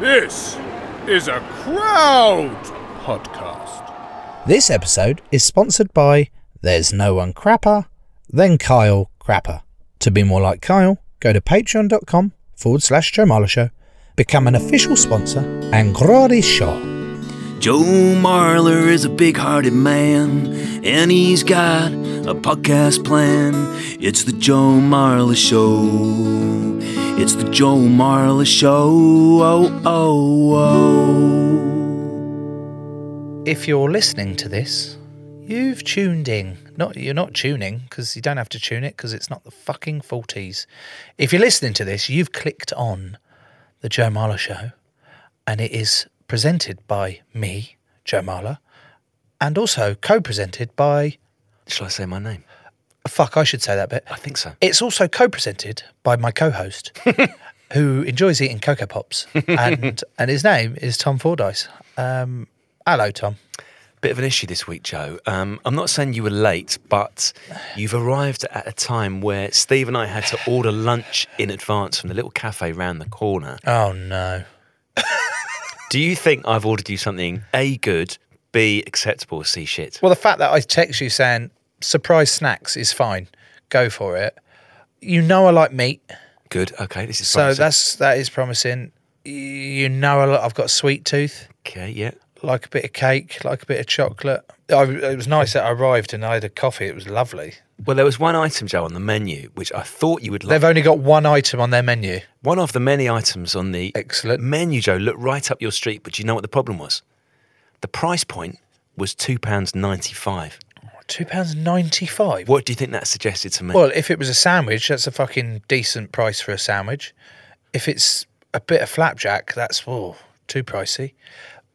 This is a crowd podcast. This episode is sponsored by There's No One Crapper, then Kyle Crapper. To be more like Kyle, go to patreon.com forward slash Joe Marler Show, become an official sponsor, and grow this show. Joe Marler is a big hearted man, and he's got a podcast plan. It's the Joe Marler Show. It's the Joe Marler Show. Oh, oh, oh. If you're listening to this, you've tuned in. Not you're not tuning because you don't have to tune it because it's not the fucking 40s. If you're listening to this, you've clicked on the Joe Marler Show, and it is presented by me, Joe Marler, and also co-presented by. Shall I say my name? Fuck, I should say that bit. I think so. It's also co-presented by my co-host, who enjoys eating Coco Pops, and and his name is Tom Fordyce. Um, hello, Tom. Bit of an issue this week, Joe. Um, I'm not saying you were late, but you've arrived at a time where Steve and I had to order lunch in advance from the little cafe round the corner. Oh no. Do you think I've ordered you something A, good, B, acceptable, C, shit? Well, the fact that I text you saying surprise snacks is fine, go for it. You know I like meat, Good, okay, this is so promising. that's that is promising. You know I lo- I've got a sweet tooth, Okay, yeah. like a bit of cake, like a bit of chocolate. I, it was nice that I arrived and I had a coffee. It was lovely. Well, there was one item, Joe, on the menu which I thought you would like. They've only got one item on their menu. One of the many items on the Excellent. menu, Joe, looked right up your street, but do you know what the problem was? The price point was £2.95. Two pounds ninety five. What do you think that suggested to me? Well, if it was a sandwich, that's a fucking decent price for a sandwich. If it's a bit of flapjack, that's oh, too pricey.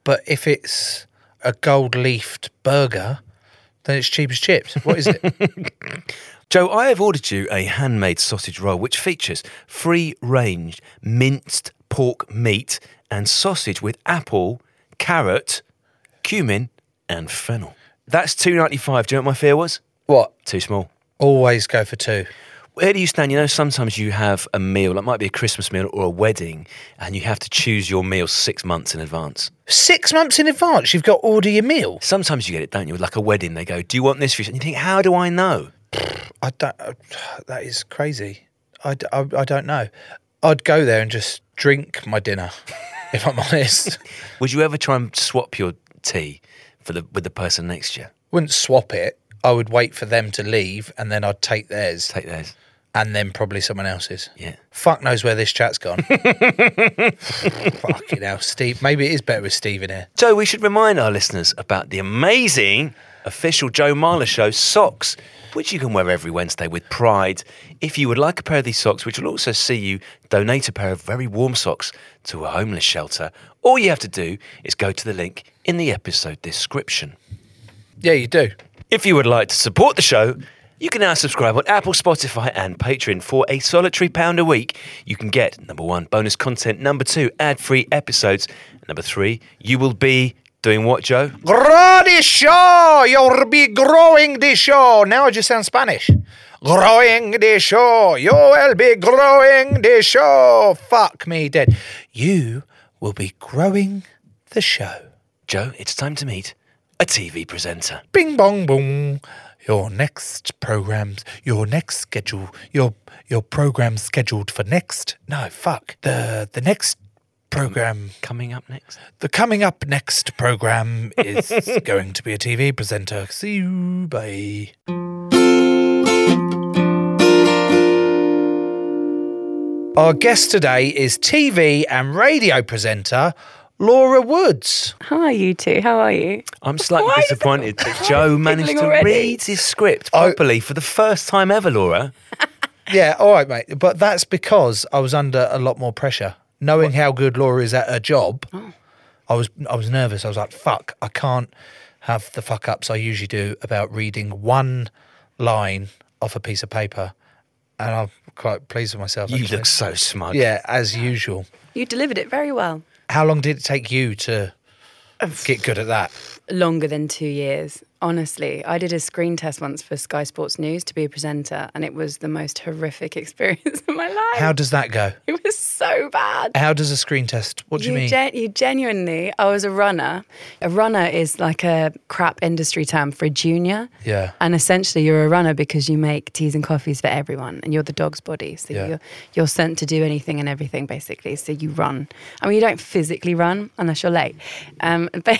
But if it's a gold leafed burger, then it's cheap as chips. What is it? Joe, I have ordered you a handmade sausage roll which features free range minced pork meat and sausage with apple, carrot, cumin, and fennel. That's two ninety five. Do you know what my fear was? what? Too small. Always go for two. Where do you stand? You know, sometimes you have a meal, it might be a Christmas meal or a wedding, and you have to choose your meal six months in advance. Six months in advance, you've got to order your meal. Sometimes you get it, don't you? Like a wedding, they go, Do you want this for you? And you think, How do I know? I don't. That is crazy. I I don't know. I'd go there and just drink my dinner, if I'm honest. Would you ever try and swap your tea for the with the person next to you? Wouldn't swap it. I would wait for them to leave and then I'd take theirs Take theirs. and then probably someone else's. Yeah. Fuck knows where this chat's gone. Fucking hell, Steve. Maybe it is better with Steve in here. Joe, we should remind our listeners about the amazing official Joe Marler Show socks, which you can wear every Wednesday with pride. If you would like a pair of these socks, which will also see you donate a pair of very warm socks to a homeless shelter, all you have to do is go to the link in the episode description. Yeah, you do. If you would like to support the show, you can now subscribe on Apple, Spotify, and Patreon for a solitary pound a week. You can get number one, bonus content, number two, ad free episodes, number three, you will be doing what, Joe? Grow the show. You'll be growing the show. Now I just sound Spanish. Growing the show. You will be growing the show. Fuck me dead. You will be growing the show. Joe, it's time to meet a TV presenter. Bing bong boom. Your next programs, your next schedule, your your program scheduled for next. No, fuck. The the next program, Coming up next. the coming up next program is going to be a TV presenter. See you, bye. Our guest today is TV and radio presenter Laura Woods. Hi, you two. How are you? I'm slightly Why disappointed that why Joe managed to already? read his script Oh. properly for the first time ever, Laura. Yeah, all right, mate. But that's because I was under a lot more pressure. knowing how good Laura is at her job, oh. I was I was nervous. I was like, "Fuck, I can't have the fuck ups I usually do about reading one line off a piece of paper." And I'm quite pleased with myself. You actually. look so smug. yeah, as usual. You delivered it very well. How long did it take you to uh, get good at that? Longer than two years. Honestly, I did a screen test once for Sky Sports News to be a presenter, and it was the most horrific experience of my life. How does that go? it was so bad. How does a screen test? What do you, mean? gen- you genuinely, I was a runner. A runner is like a crap industry term for a junior. Yeah. And essentially, you're a runner because you make teas and coffees for everyone, and you're the dog's body. So Yeah. you're you're sent to do anything and everything, basically. So you run. I mean, you don't physically run unless you're late. Um, and ba-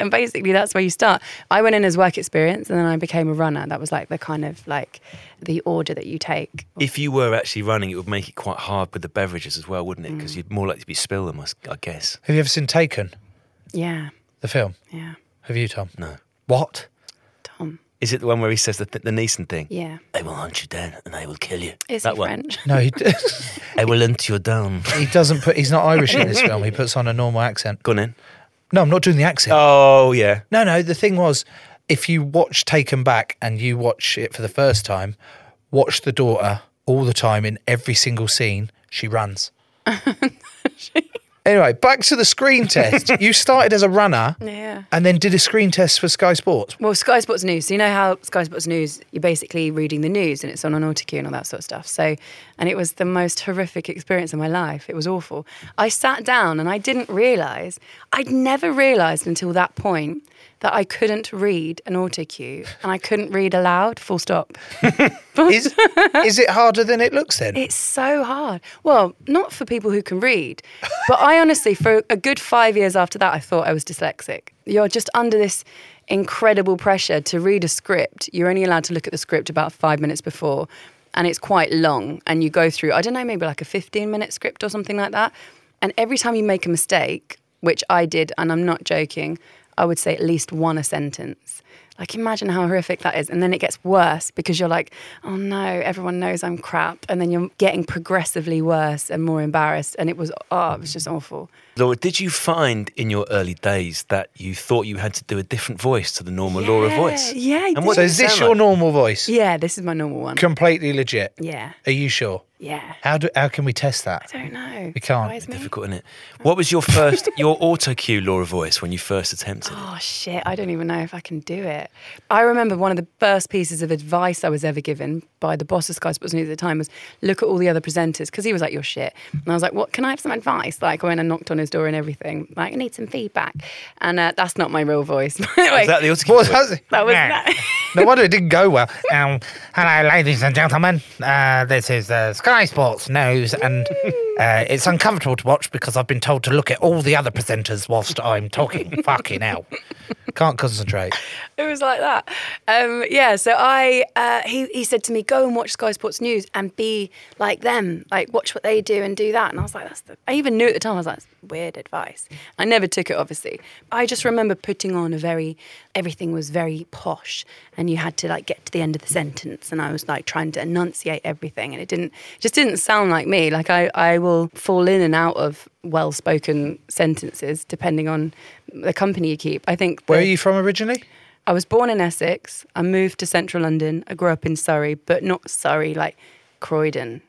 and basically, that's where you start. I went in as work experience, and then I became a runner. That was like the kind of like the order that you take. If you were actually running, it would make it quite hard with the beverages as well, wouldn't it? Mm. Because you'd more likely to be spill them, I guess. Have you ever seen Taken, Yeah, the film? yeah. Have you, Tom? No. What? Tom. Is it the one where he says the, th- the Neeson thing? Yeah. I will hunt you down and I will kill you. Is that he one. French? No, he, I will hunt you down. he doesn't put. He's not Irish in this film. He puts on a normal accent. Go on in. No, I'm not doing the accent. Oh, yeah. No, no. The thing was, if you watch Taken Back and you watch it for the first time, watch the daughter all the time in every single scene. She runs. anyway, back to the screen test. you started as a runner Yeah. and then did a screen test for Sky Sports. Well, Sky Sports News. So you know how Sky Sports News, you're basically reading the news and it's on an autocue and all that sort of stuff. So, and it was the most horrific experience of my life. It was awful. I sat down and I didn't realise, I'd never realised until that point that I couldn't read an autocue and I couldn't read aloud, full stop. Is is it harder than it looks then? It's so hard. Well, not for people who can read, but I honestly, for a good five years after that, I thought I was dyslexic. You're just under this incredible pressure to read a script. You're only allowed to look at the script about five minutes before, and it's quite long. And you go through, I don't know, maybe like a 15 minute script or something like that. And every time you make a mistake, which I did, and I'm not joking, I would say at least one a sentence. Like, imagine how horrific that is. And then it gets worse because you're like, oh no, everyone knows I'm crap. And then you're getting progressively worse and more embarrassed. And it was, oh, it was just awful. Laura, did you find in your early days that you thought you had to do a different voice to the normal Laura voice? Yeah, I And what so is this sound your like? normal voice? Yeah, this is my normal one. Completely legit. Yeah, Are you sure? yeah. How do how can we test that? I don't know. We can't. Surprise me. Difficult, isn't it? What was your first, your auto cue Laura voice when you first attempted it? Oh shit, I don't even know if I can do it. I remember one of the first pieces of advice I was ever given by the boss of Sky Sports News at the time was look at all the other presenters because he was like, You're shit. And I was like, What can I have some advice? Like when I and knocked on his door and everything. Like, I need some feedback. And uh, that's not my real voice. anyway, Is that the auto voice? was that was Yeah. that. No wonder it didn't go well. Um, hello, ladies and gentlemen. Uh, this is uh, Sky Sports News, and uh, it's uncomfortable to watch because I've been told to look at all the other presenters whilst I'm talking. Fucking hell. Can't concentrate. it was like that. Um, yeah, so I uh, he he said to me, "Go and watch Sky Sports News and be like them, like watch what they do and do that." And I was like, "That's." The... I even knew at the time I was like, That's "Weird advice." I never took it, obviously. I just remember putting on a very everything was very posh, and you had to like get to the end of the sentence, and I was like trying to enunciate everything, and it didn't it just didn't sound like me. Like I I will fall in and out of well spoken sentences depending on the company you keep. I think Where are you from originally? I was born in Essex. I moved to central London. I grew up in Surrey, but not Surrey, like Croydon.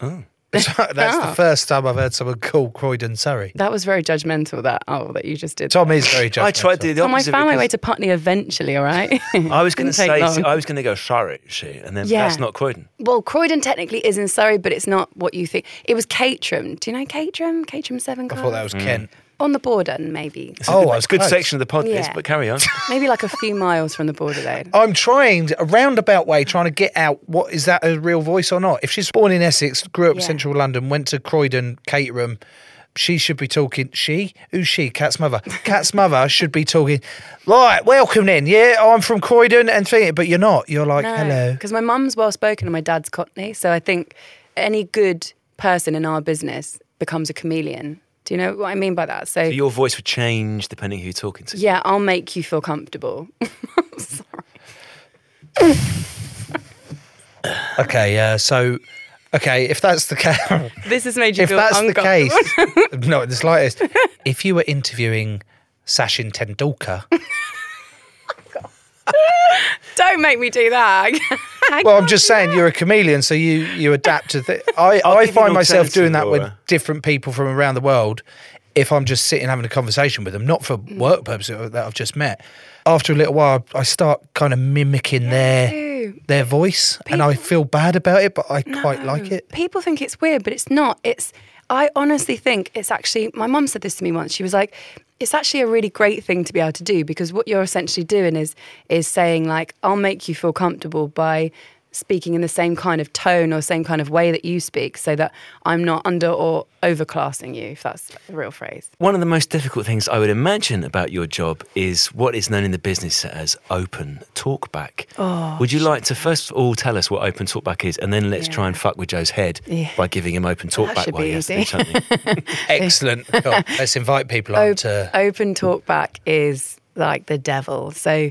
Oh. That's Oh. the first time I've heard someone call Croydon Surrey. That was very judgmental, that, oh, that you just did. Tom is very judgmental. I tried to do the Oh, I opposite. found my way because to Putney eventually, all right? I was going to Didn't take say, long. I was going to go sorry, she, and then Yeah. that's not Croydon. well, Croydon technically is in Surrey, but it's not what you think. It was Caterham. Do you know Caterham? Caterham Seven I Cars? thought that was Kent. On the border, maybe. Oh, I It's was a good close. section of the podcast, Yeah. but carry on. maybe like a few miles from the border, though. I'm trying a roundabout way, trying to get out. What is that a real voice or not? If she's born in Essex, grew up Yeah. central London, went to Croydon, Caterham, she should be talking. She? Who's she? Cat's mother. Cat's mother should be talking. Right, welcome in. Yeah, I'm from Croydon and thinking, but you're not. You're like, hello. Because my mum's well spoken and my dad's Cockney. So I think any good person in our business becomes a chameleon. Do you know what I mean by that? So, So your voice would change depending who you're talking to. yeah, I'll make you feel comfortable. sorry. Okay, uh, so Okay, if that's the case, This has made you if feel that's the case, not in the slightest. If you were interviewing Sachin Tendulkar, Don't make me do that. I well, I'm just saying that. you're a chameleon, so you you adapt to. Th- I I'll I give you an find myself doing that with Laura. different people from around the world. If I'm just sitting having a conversation with them, not for Mm. work purposes that I've just met. After a little while, I start kind of mimicking their do. their voice, and I feel bad about it, but I quite like No. it. People think it's weird, but it's not. It's I honestly think it's actually my mum said this to me once. She was like, it's actually a really great thing to be able to do because what you're essentially doing is is saying like, I'll make you feel comfortable by speaking in the same kind of tone or same kind of way that you speak so that I'm not under or overclassing you, if that's the real phrase. One of the most difficult things I would imagine about your job is what is known in the business as open talkback. Oh, would you like to first of all tell us what open talkback is, and then let's Yeah. try and fuck with Joe's head Yeah. by giving him open talkback should while be he has to do easy. something. Excellent. Cool. Let's invite people on Op- to. open talkback is like the devil. So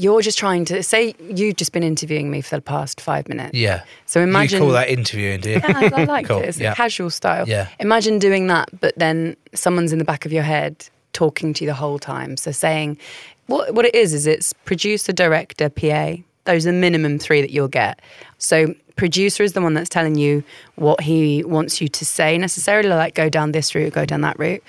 you're just trying to say you've just been interviewing me for the past five minutes. Yeah. So imagine you call that interviewing, do you? Yeah, I, I like Cool, it. It's yeah. a casual style. Yeah. Imagine doing that, but then someone's in the back of your head talking to you the whole time. So saying, what what it is is it's producer, director, PA. Those are the minimum three that you'll get. So producer is the one that's telling you what he wants you to say necessarily, like go down this route, go down that route.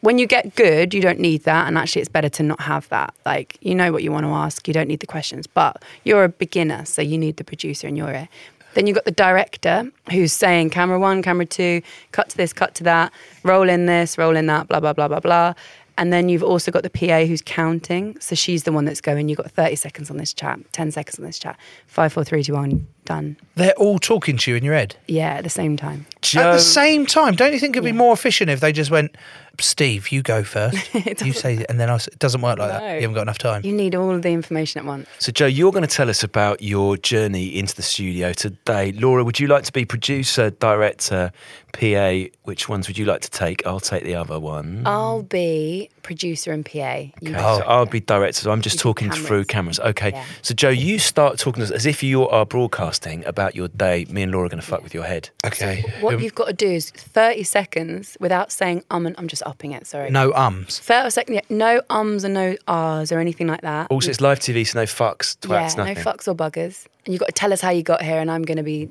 When you get good, you don't need that, and actually, it's better to not have that. Like you know what you want to ask, you don't need the questions, but you're a beginner, so you need the producer in your ear. Then you've got the director who's saying camera one, camera two, cut to this, cut to that, roll in this, roll in that, blah, blah, blah, blah, blah. And then you've also got the PA who's counting. So she's the one that's going, you've got 30 seconds on this chat, 10 seconds on this chat, five, four, three, two, one, done. They're all talking to you in your head. Yeah, at the same time. At the same time, don't you think it'd be more efficient if they just went, Steve, you go first. you say, and then I. s- It doesn't work like that. You haven't got enough time. You need all of the information at once. so Joe, you're going to tell us about your journey into the studio today. Laura, would you like to be producer, director, PA? Which ones would you like to take? I'll take the other one. I'll be producer and PA. You Okay, be so I'll be director. So I'm just You do talking through cameras. cameras. Okay. Yeah. So Joe, you start talking as if you are broadcasting about your day. Me and Laura are going to fuck with your head. Okay. What Um, you've got to do is 30 seconds without saying um and I'm just upping it, sorry. no ums. 30 seconds, yeah, no ums and no ahs or anything like that. Also, it's live TV, so no fucks, yeah, twats, nothing. no fucks or buggers. And you've got to tell us how you got here, and I'm going to be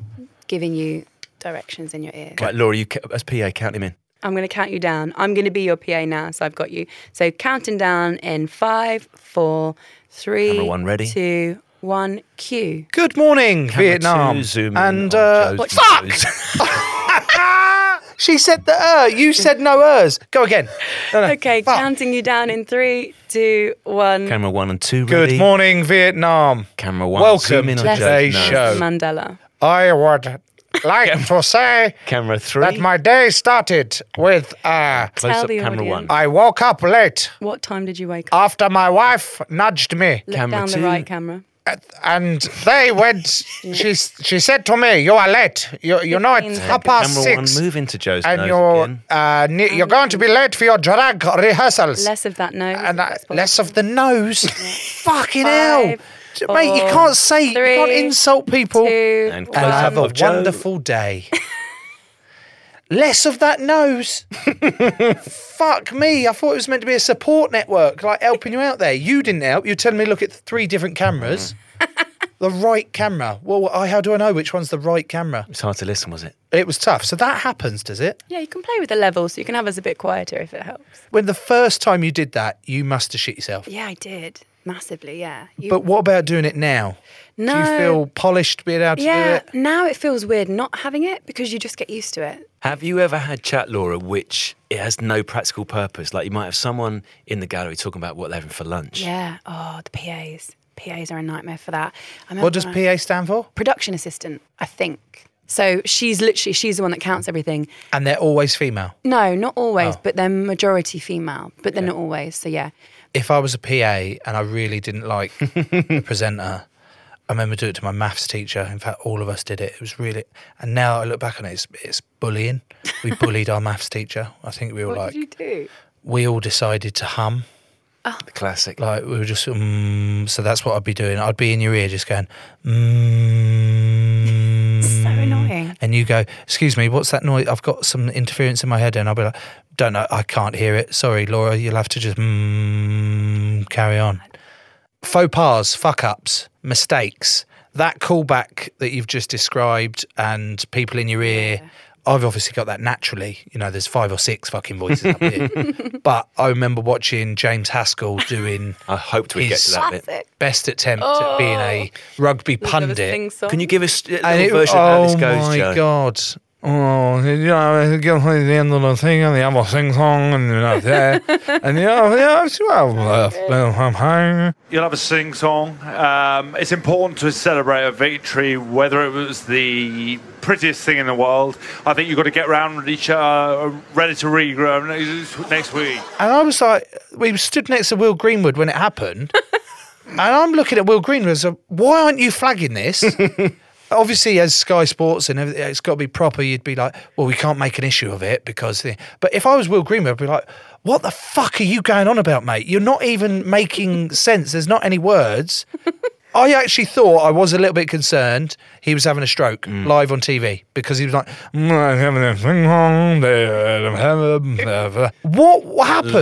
giving you directions in your ear. Right, Laura, you as PA, count him in. I'm going to count you down. I'm going to be your PA now, so I've got you. So counting down in five, four, three, Camera one ready. two, one, cue. Good morning, Camera Vietnam. two, zoom in and on uh, Joe's What- nose. she said the er. You said no ers. Go again. No, no. Okay, Fuck. counting you down in three, two, one. Camera one and two ready. Good morning, Vietnam. Camera one. Welcome zoom in to on Less Joe's today's nose. show. Mandela. I would like to say Camera three. that my day started with uh, Close Tell up the camera audience. one. I woke up late What time did you wake up? after my wife nudged me, Look camera down two. the right camera. and they went. She she said to me, "You are late. You you know it's 15 half past Camera six, one, move into Joe's and nose you're again. uh, ne- you're going to be late for your drag rehearsals." Less of that nose. and That's less of the nose. Fucking hell. Five, Mate, you can't say, you can't insult people. two, And And close up have a of Joe. wonderful day. Less of that nose. Fuck me. I thought it was meant to be a support network, like helping you out there. You didn't help. You're telling me to look at three different cameras. Mm-hmm. the right camera. Well, I, how do I know which one's the right camera? It's hard to listen, was it? It was tough. So that happens, does it? Yeah, you can play with the levels, so you can have us a bit quieter if it helps. When the first time you did that, you must have shit yourself. Yeah, I did massively. Yeah. You, But what about doing it now? no, Do you feel polished being able to yeah. do it? Now it feels weird not having it because you just get used to it. Have you ever had chat, Laura, which it has no practical purpose? Like you might have someone in the gallery talking about what they're having for lunch. Yeah. Oh, the PAs. PAs are a nightmare for that. What does PA stand for? Production assistant, I think. So she's literally she's the one that counts everything. And they're always female. No, not always, Oh. but they're majority female. But they're not always. So yeah. If I was a PA and I really didn't like the presenter, I remember doing it to my maths teacher. In fact, all of us did it. It was really, and now I look back on it, it's, it's bullying. We bullied our maths teacher. I think we were What like, did you do? we all decided to hum. The classic. Like we were just, mm, so that's what I'd be doing. I'd be in your ear just going, mm. And you go, "Excuse me, what's that noise? I've got some interference in my head," and I'll be like, "Don't know, I can't hear it. Sorry, Laura, you'll have to just mm, carry on." Faux pas, fuck ups, mistakes. That callback that you've just described, and people in your ear. I've obviously got that naturally. You know, there's five or six fucking voices up here. but I remember watching James Haskell doing I hoped we'd get to that bit. Classic. best attempt at being a oh. rugby Look at the pundit. sing song. Can you give us a little it- version of how this goes? oh goes, my Joe? god! Oh, yeah, it gets to the end of the thing, and they have a sing song, and you know, there, and yeah, yeah, it's well, uh, well, I'm high. You'll have a sing song. Um, it's important to celebrate a victory, whether it was the prettiest thing in the world. I think you've got to get round with each other, ready to regrow next, next week. And I was like, we stood next to Will Greenwood when it happened, and I'm looking at Will Greenwood. as a, Why aren't you flagging this? Obviously, as Sky Sports and everything, it's got to be proper. You'd be like, well, we can't make an issue of it because. The, but if I was Will Greenwood, I'd be like, what the fuck are you going on about, mate? You're not even making sense. There's not any words. I actually thought I was a little bit concerned he was having a stroke live on TV because he was like, Mm, I'm having a sing song, there, I'm having a- what, what happened?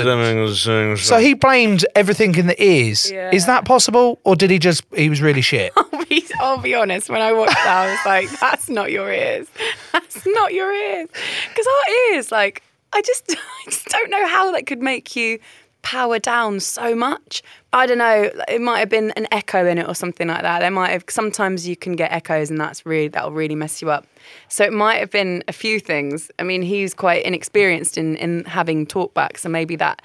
So he blamed everything in the ears. Is that possible, or did he just he was really shit? I'll be, honest, when I watched that, I was like, that's not your ears. That's not your ears. Because our ears, like, I just, I just don't know how that could make you power down so much. I don't know. It might have been an echo in it or something like that. There might have. Sometimes you can get echoes, and that's really that'll really mess you up. So it might have been a few things. I mean, he's quite inexperienced in in having talkbacks, so maybe that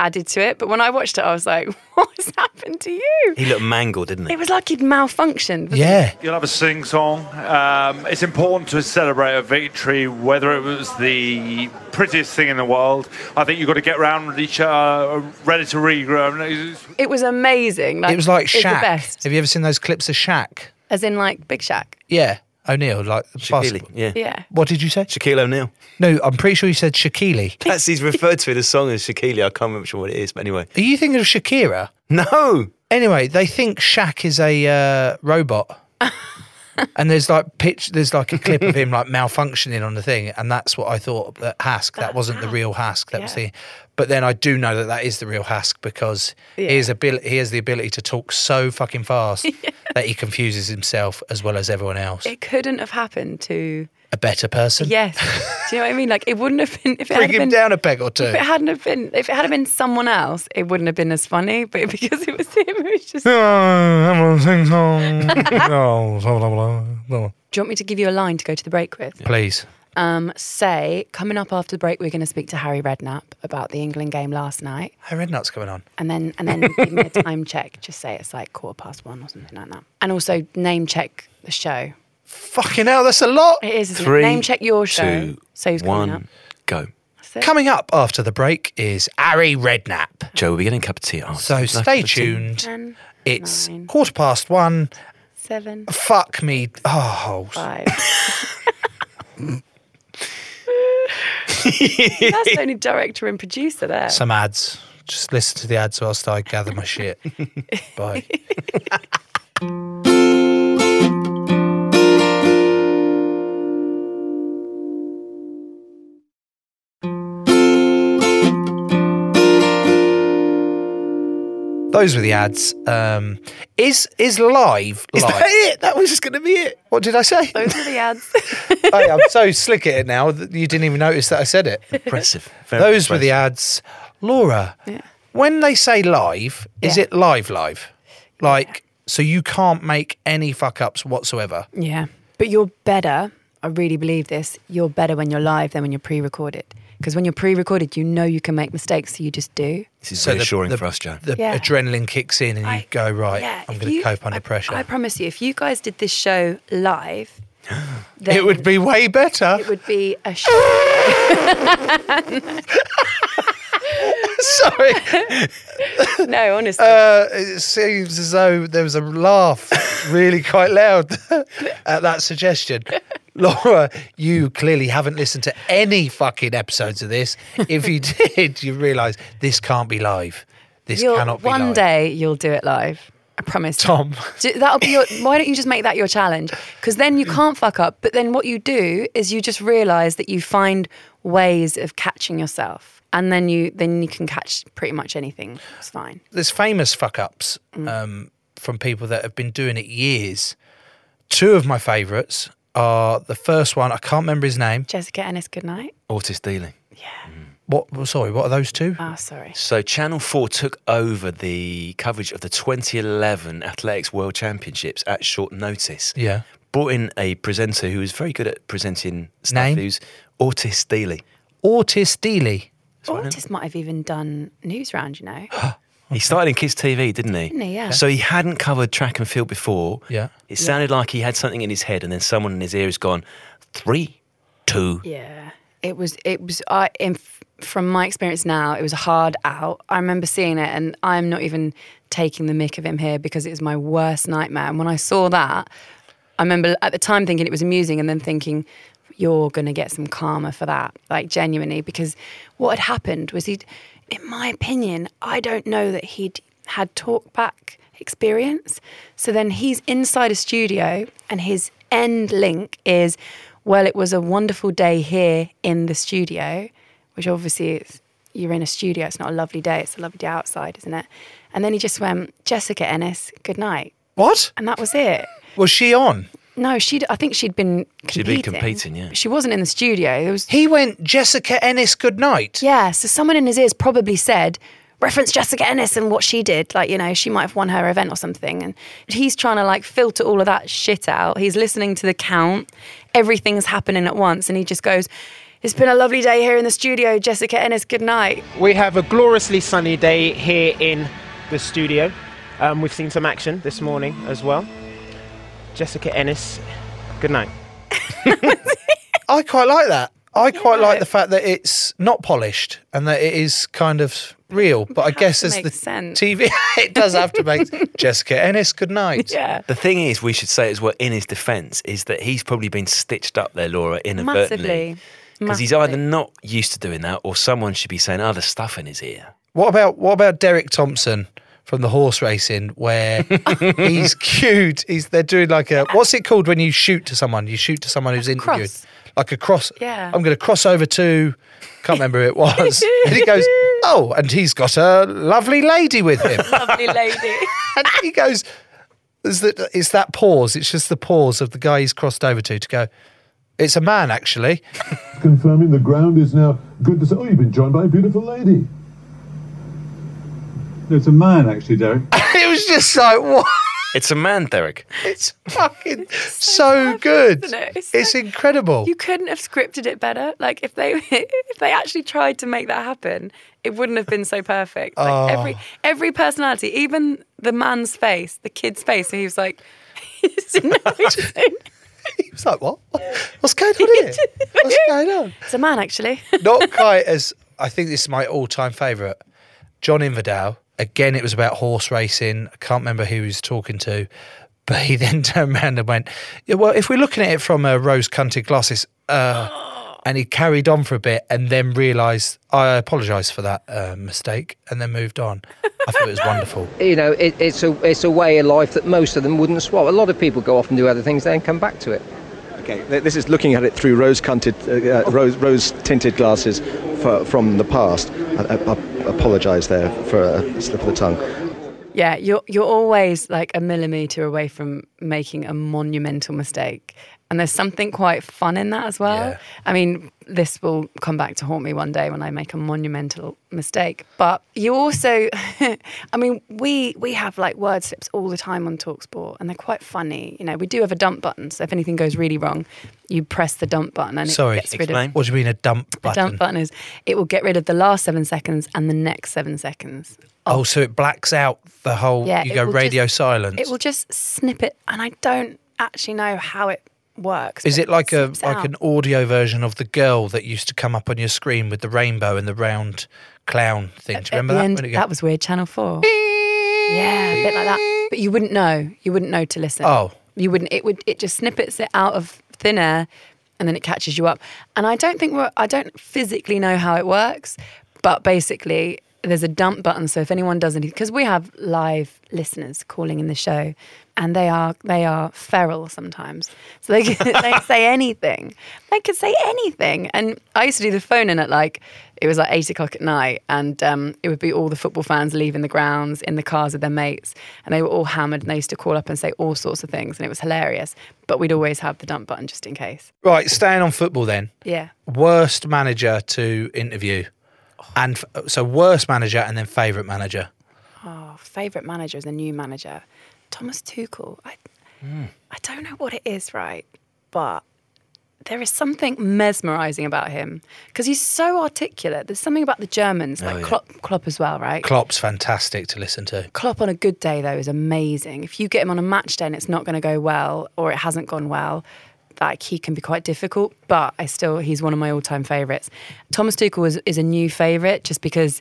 added to it. But when I watched it, I was like, what has happened to you? He looked mangled, didn't he? It was like he'd malfunctioned. wasn't Yeah. You'll have a sing song. Um, it's important to celebrate a victory, whether it was the prettiest thing in the world. I think you've got to get around with each other, ready to regrow next, It was amazing. Like, It was like it's the Shaq. best. Have you ever seen those clips of Shaq? As in like Big Shaq. Yeah, O'Neal, like the Shaquille, basketball- yeah. Yeah. What did you say? Shaquille O'Neal. No, I'm pretty sure you said Shaquille. That's he's referred to in the song as Shaquille. I can't remember sure what it is, but anyway. Are you thinking of Shakira? No. Anyway, they think Shaq is a uh, robot. and there's like pitch there's like a clip of him like malfunctioning on the thing and that's what I thought that Hask that wasn't the real Hask that was Yeah. the but then I do know that that is the real Hask because he has ability he has the ability to talk so fucking fast that he confuses himself as well as everyone else It couldn't have happened to a better person yes. Do you know what I mean? Like it wouldn't have been if it bring had him been down a peg or two if it hadn't have been if it had been someone else, it wouldn't have been as funny. But because it was him, it was just. Yeah, I'm having a sing song. Oh, blah, blah, blah, blah. Do you want me to give you a line to go to the break with? please Um, say coming up after the break, we're going to speak to Harry Redknapp about the England game last night, hey Rednut's coming on and then and then give me a time check. Just say it's like quarter past one or something like that, and also name check the show. fucking hell that's a lot It is isn't it? Three, name check your show. two, so who's coming up? one, go. Coming up after the break is Harry Redknapp Joe, we're getting a cup of tea. Oh, so stay cup of tea. tuned Ten, it's nine, quarter past one seven, Fuck me. Oh, five. That's the only director and producer there. some ads. Just listen to the ads whilst I gather my shit. Bye. Those were the ads. Um, is is live? Is Live. that it? That was just going to be it. What did I say? Those were the ads. Hey, I'm so slick at it now that you didn't even notice that I said it. Impressive. Very Those were the ads. Laura, Yeah. when they say live, is Yeah. it live live? Like, so you can't make any fuck ups whatsoever. yeah. But you're better. I really believe this. You're better when you're live than when you're pre recorded. Because when you're pre recorded, you know you can make mistakes, so you just do. This is So the- reassuring the- for us, Joe. The Yeah. adrenaline kicks in and you I- go, right, Yeah, I'm going to cope under I- pressure. I promise you, if you guys did this show live, then it would be way better. It would be a show. Sorry. no, honestly. Uh, it seems as though there was a laugh really quite loud at that suggestion. Laura, you clearly haven't listened to any fucking episodes of this. If you did, you realise this can't be live. This You'll- cannot be live. one live. day you'll do it live. I promise. Tom. Ju- That'll be your. Why don't you just make that your challenge? Because then you can't fuck up. But then what you do is you just realize that you find ways of catching yourself, and then you then you can catch pretty much anything. It's fine. There's famous fuck ups Mm. um, from people that have been doing it years. Two of my favourites are the first one. I can't remember his name. Jessica Ennis, good night. Ortis Deley. What? well, Sorry, what are those two? Oh, sorry. So Channel 4 took over the coverage of the 2011 Athletics World Championships at short notice. Yeah. Brought in a presenter who was very good at presenting stuff. Name? Who's Ortis Deley. Ortis Deley. Ortis might have even done Newsround. You know. He started in Kids TV, didn't he? Didn't he? Yeah. So he hadn't covered track and field before. Yeah. It sounded like he had something in his head, and then someone in his ear has gone, three, two. Yeah, it was. It was. I in, from my experience now, it was a hard out. I remember seeing it, and I'm not even taking the mick of him here because it was my worst nightmare. And when I saw that, I remember at the time thinking it was amusing, and then thinking, "You're gonna get some karma for that." Like genuinely, because what had happened was he, in my opinion, I don't know that he'd had talkback experience. So then he's inside a studio, and his end link is, well, it was a wonderful day here in the studio, which obviously you're in a studio. It's not a lovely day. It's a lovely day outside, isn't it? And then he just went, Jessica Ennis, good night. What? And that was it. Was she on? No, she. I think she'd been She'd competing. been competing, yeah. She wasn't in the studio. There was He went Jessica Ennis. Good night. yeah. So someone in his ears probably said, reference Jessica Ennis and what she did. Like you know, she might have won her event or something. And he's trying to like filter all of that shit out. He's listening to the count. Everything's happening at once, and he just goes. It's been a lovely day here in the studio, Jessica Ennis. Good night. We have a gloriously sunny day here in the studio. Um, we've seen some action this morning as well. Jessica Ennis, good night. I quite like that. I quite like the fact that it's not polished and that it is kind of real. But I guess to as the sense. TV, it does have to make Jessica Ennis. Good night. Yeah. The thing is, we should say as well in his defence is that he's probably been stitched up there, Laura, inadvertently. Massively. Because he's either not used to doing that or someone should be saying oh, other stuff in his ear. What about what about Derek Thompson from the horse racing, where he's cute? He's they're doing like a what's it called when you shoot to someone? You shoot to someone who's interviewed, cross. like a cross. Yeah. I'm going to cross over to. Can't remember who it was. and he goes, oh, and he's got a lovely lady with him. Lovely lady. and he goes, is that it's that pause? It's just the pause of the guy he's crossed over to to go. It's a man, actually. confirming the ground is now good to say. Oh, you've been joined by a beautiful lady. It's a man, actually, Derek. it was just like what? It's a man, Derek. It's fucking so, good. isn't it? It's It's, so- incredible. You couldn't have scripted it better. Like if they if they actually tried to make that happen, it wouldn't have been so perfect. Like Oh. every every personality, even the man's face, the kid's face, he was like, he didn't know what he was saying. He was like, what? What's going on here? What's going on? It's a man, actually. Not quite as. I think this is my all-time favourite. John Inverdale. Again, it was about horse racing. I can't remember who he was talking to, but he then turned around and went, "Yeah, well, if we're looking at it from a rose-tinted glasses." Uh, and he carried on for a bit and then realised I apologise for that uh, mistake and then moved on. I thought it was wonderful. you know, it, it's a it's a way of life that most of them wouldn't swap. A lot of people go off and do other things, then come back to it. Okay, this is looking at it through rose-tinted, uh, uh, rose, rose-tinted glasses for, from the past. I, I, I apologise there for a slip of the tongue. Yeah, you're you're always like a millimeter away from making a monumental mistake. And there's something quite fun in that as well. Yeah. I mean, this will come back to haunt me one day when I make a monumental mistake. But you also I mean, we we have like word slips all the time on Talksport and they're quite funny. You know, we do have a dump button, so if anything goes really wrong, you press the dump button and Sorry, it gets rid of what do you mean a dump button? A dump button is it will get rid of the last seven seconds and the next seven seconds. Oh, so it blacks out the whole. Yeah, you go radio just- silence. It will just snip it, and I don't actually know how it works. Is it like a snips like out. an audio version of the girl that used to come up on your screen with the rainbow and the round clown thing? Do you remember that? end, it that was weird. Channel Four. yeah, a bit like that. But you wouldn't know. You wouldn't know to listen. Oh. you wouldn't. It would. It just snippets it out of thin air, and then it catches you up. And I don't think we're. I don't physically know how it works, but basically. there's a dump button. So if anyone does anything, because we have live listeners calling in the show, and they are they are feral sometimes. So they they say anything. They could say anything. And I used to do the phone in at like it was like eight o'clock at night, and um, it would be all the football fans leaving the grounds in the cars with their mates, and they were all hammered, and they used to call up and say all sorts of things, and it was hilarious. But we'd always have the dump button just in case. Right, staying on football then. Yeah. Worst manager to interview. And f- so worst manager and then favourite manager. Oh, favourite manager is a new manager. Thomas Tuchel. I, hmm. I don't know what it is, right? But there is something mesmerising about him because he's so articulate. There's something about the Germans, oh, like Oh, yeah. Klopp, Klopp as well, right? Klopp's fantastic to listen to. Klopp on a good day, though, is amazing. If you get him on a match day and it's not going to go well or it hasn't gone well, like he can be quite difficult. But I still, he's one of my all-time favourites. Thomas Tuchel is, is a new favourite just because